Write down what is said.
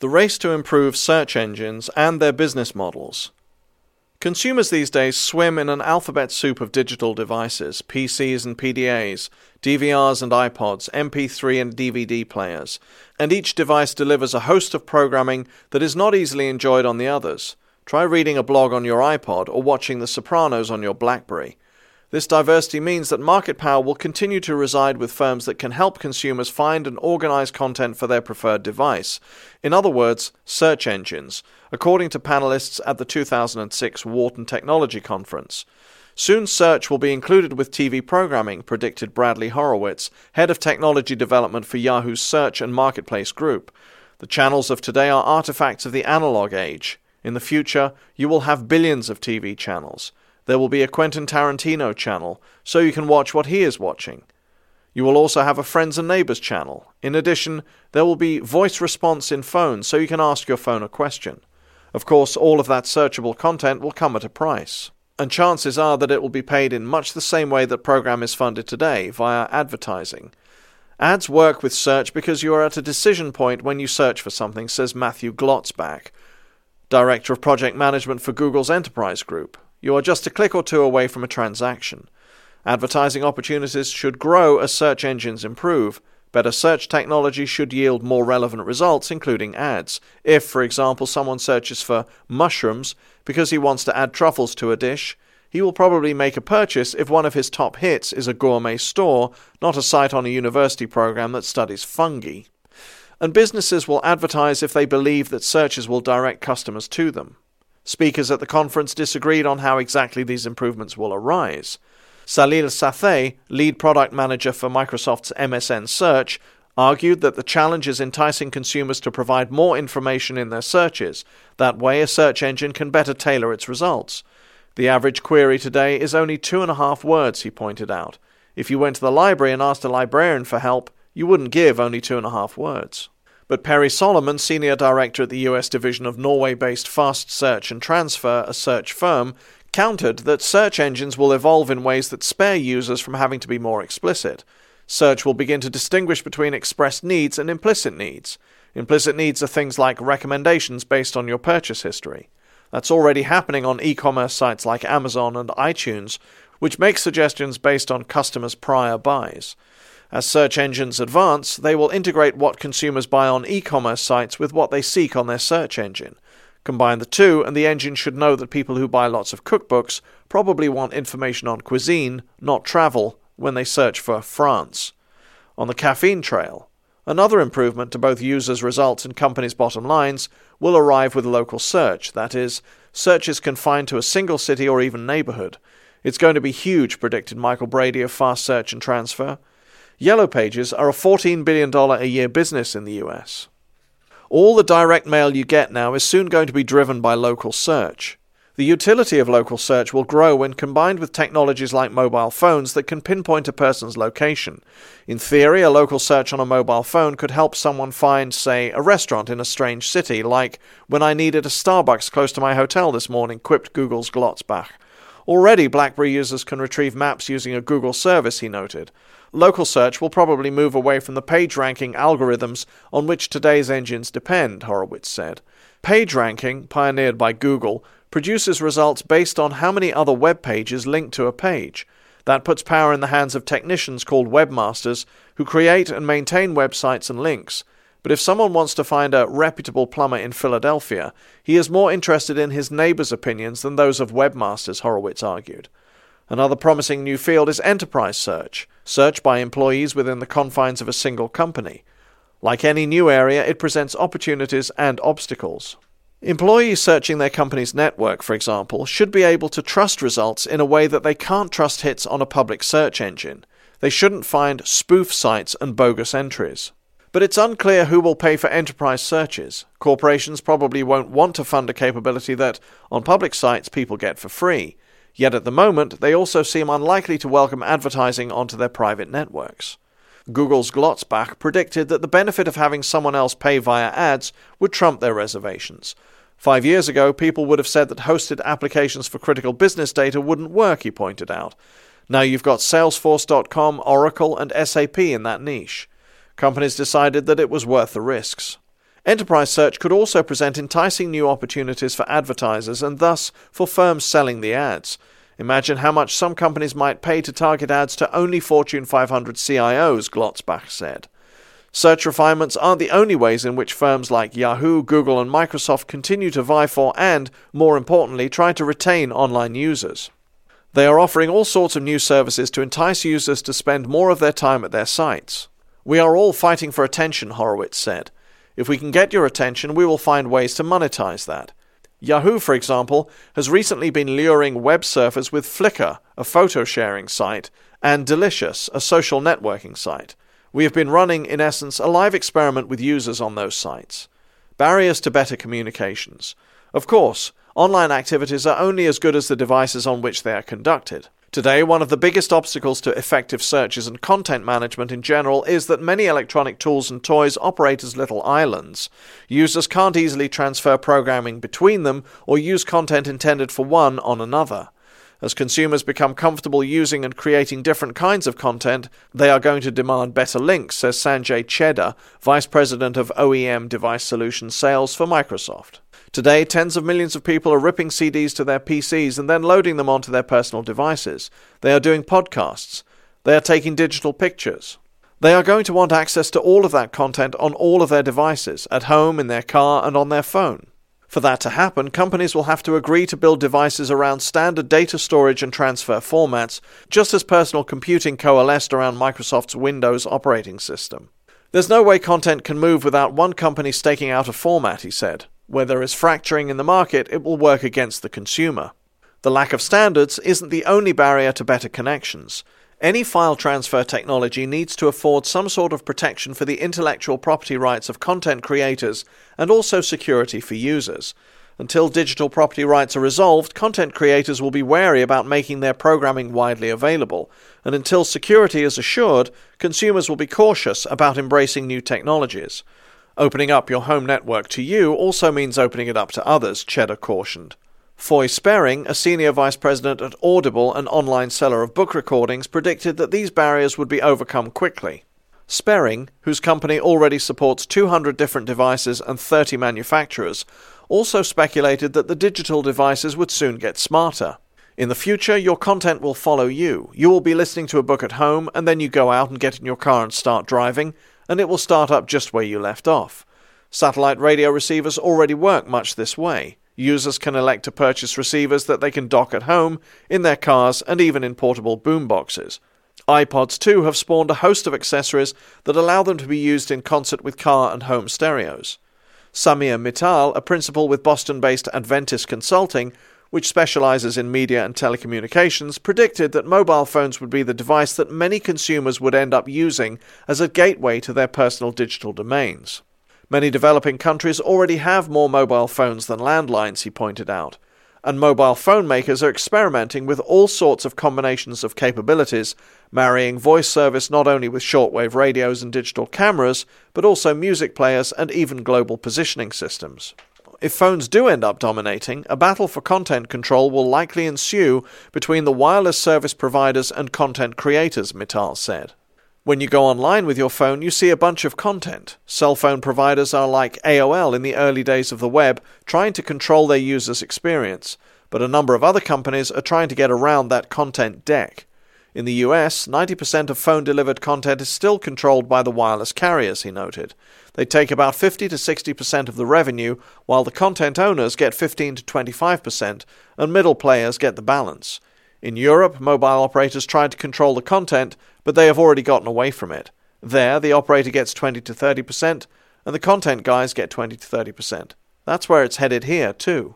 The race to improve search engines and their business models. Consumers these days swim in an alphabet soup of digital devices, PCs and PDAs, DVRs and iPods, MP3 and DVD players, and each device delivers a host of programming that is not easily enjoyed on the others. Try reading a blog on your iPod or watching The Sopranos on your Blackberry. This diversity means that market power will continue to reside with firms that can help consumers find and organize content for their preferred device. In other words, search engines, according to panelists at the 2006 Wharton Technology Conference. Soon search will be included with TV programming, predicted Bradley Horowitz, head of technology development for Yahoo's Search and Marketplace Group. The channels of today are artifacts of the analog age. In the future, you will have billions of TV channels. There will be a Quentin Tarantino channel, so you can watch what he is watching. You will also have a Friends and Neighbors channel. In addition, there will be voice response in phones, so you can ask your phone a question. Of course, all of that searchable content will come at a price. And chances are that it will be paid in much the same way that program is funded today, via advertising. Ads work with search because you are at a decision point when you search for something, says Matthew Glotzbach, Director of Project Management for Google's Enterprise Group. You are just a click or two away from a transaction. Advertising opportunities should grow as search engines improve. Better search technology should yield more relevant results, including ads. If, for example, someone searches for mushrooms because he wants to add truffles to a dish, he will probably make a purchase if one of his top hits is a gourmet store, not a site on a university program that studies fungi. And businesses will advertise if they believe that searches will direct customers to them. Speakers at the conference disagreed on how exactly these improvements will arise. Salil Sathe, lead product manager for Microsoft's MSN Search, argued that the challenge is enticing consumers to provide more information in their searches. That way, a search engine can better tailor its results. The average query today is only two and a half words, he pointed out. If you went to the library and asked a librarian for help, you wouldn't give only two and a half words. But Perry Solomon, senior director at the US division of Norway based Fast Search and Transfer, a search firm, countered that search engines will evolve in ways that spare users from having to be more explicit. Search will begin to distinguish between expressed needs and implicit needs. Implicit needs are things like recommendations based on your purchase history. That's already happening on e commerce sites like Amazon and iTunes, which make suggestions based on customers' prior buys. As search engines advance, they will integrate what consumers buy on e commerce sites with what they seek on their search engine. Combine the two, and the engine should know that people who buy lots of cookbooks probably want information on cuisine, not travel, when they search for France. On the caffeine trail, another improvement to both users' results and companies' bottom lines will arrive with local search, that is, searches confined to a single city or even neighborhood. It's going to be huge, predicted Michael Brady of Fast Search and Transfer. Yellow Pages are a $14 billion a year business in the US. All the direct mail you get now is soon going to be driven by local search. The utility of local search will grow when combined with technologies like mobile phones that can pinpoint a person's location. In theory, a local search on a mobile phone could help someone find, say, a restaurant in a strange city, like when I needed a Starbucks close to my hotel this morning, quipped Google's Glotzbach. Already, BlackBerry users can retrieve maps using a Google service, he noted. Local search will probably move away from the page ranking algorithms on which today's engines depend, Horowitz said. Page ranking, pioneered by Google, produces results based on how many other web pages link to a page. That puts power in the hands of technicians called webmasters who create and maintain websites and links. But if someone wants to find a reputable plumber in Philadelphia, he is more interested in his neighbors' opinions than those of webmasters, Horowitz argued. Another promising new field is enterprise search, search by employees within the confines of a single company. Like any new area, it presents opportunities and obstacles. Employees searching their company's network, for example, should be able to trust results in a way that they can't trust hits on a public search engine. They shouldn't find spoof sites and bogus entries. But it's unclear who will pay for enterprise searches. Corporations probably won't want to fund a capability that, on public sites, people get for free. Yet at the moment, they also seem unlikely to welcome advertising onto their private networks. Google's Glotzbach predicted that the benefit of having someone else pay via ads would trump their reservations. Five years ago, people would have said that hosted applications for critical business data wouldn't work, he pointed out. Now you've got Salesforce.com, Oracle, and SAP in that niche. Companies decided that it was worth the risks. Enterprise search could also present enticing new opportunities for advertisers and thus for firms selling the ads. Imagine how much some companies might pay to target ads to only Fortune 500 CIOs, Glotzbach said. Search refinements aren't the only ways in which firms like Yahoo, Google, and Microsoft continue to vie for and, more importantly, try to retain online users. They are offering all sorts of new services to entice users to spend more of their time at their sites. We are all fighting for attention, Horowitz said. If we can get your attention, we will find ways to monetize that. Yahoo, for example, has recently been luring web surfers with Flickr, a photo sharing site, and Delicious, a social networking site. We have been running, in essence, a live experiment with users on those sites. Barriers to better communications. Of course, online activities are only as good as the devices on which they are conducted. Today, one of the biggest obstacles to effective searches and content management in general is that many electronic tools and toys operate as little islands. Users can't easily transfer programming between them or use content intended for one on another. As consumers become comfortable using and creating different kinds of content, they are going to demand better links, says Sanjay Chedda, Vice President of OEM Device Solutions Sales for Microsoft. Today, tens of millions of people are ripping CDs to their PCs and then loading them onto their personal devices. They are doing podcasts. They are taking digital pictures. They are going to want access to all of that content on all of their devices, at home, in their car, and on their phone. For that to happen, companies will have to agree to build devices around standard data storage and transfer formats, just as personal computing coalesced around Microsoft's Windows operating system. There's no way content can move without one company staking out a format, he said. Where there is fracturing in the market, it will work against the consumer. The lack of standards isn't the only barrier to better connections. Any file transfer technology needs to afford some sort of protection for the intellectual property rights of content creators and also security for users. Until digital property rights are resolved, content creators will be wary about making their programming widely available, and until security is assured, consumers will be cautious about embracing new technologies. Opening up your home network to you also means opening it up to others, Chedda cautioned. Foy Spearing, a senior vice president at Audible, an online seller of book recordings, predicted that these barriers would be overcome quickly. Spearing, whose company already supports 200 different devices and 30 manufacturers, also speculated that the digital devices would soon get smarter. In the future, your content will follow you. You will be listening to a book at home, and then you go out and get in your car and start driving, and it will start up just where you left off. Satellite radio receivers already work much this way. Users can elect to purchase receivers that they can dock at home, in their cars, and even in portable boomboxes. iPods, too, have spawned a host of accessories that allow them to be used in concert with car and home stereos. Samir Mittal, a principal with Boston based Adventis Consulting, which specializes in media and telecommunications, predicted that mobile phones would be the device that many consumers would end up using as a gateway to their personal digital domains. Many developing countries already have more mobile phones than landlines, he pointed out, and mobile phone makers are experimenting with all sorts of combinations of capabilities, marrying voice service not only with shortwave radios and digital cameras, but also music players and even global positioning systems if phones do end up dominating, a battle for content control will likely ensue between the wireless service providers and content creators, Mittal said. When you go online with your phone, you see a bunch of content. Cell phone providers are like AOL in the early days of the web, trying to control their users' experience, but a number of other companies are trying to get around that content deck. In the US, 90% of phone delivered content is still controlled by the wireless carriers, he noted. They take about 50 to 60% of the revenue, while the content owners get 15 to 25%, and middle players get the balance. In Europe, mobile operators tried to control the content, but they have already gotten away from it. There, the operator gets 20 to 30%, and the content guys get 20 to 30%. That's where it's headed here, too.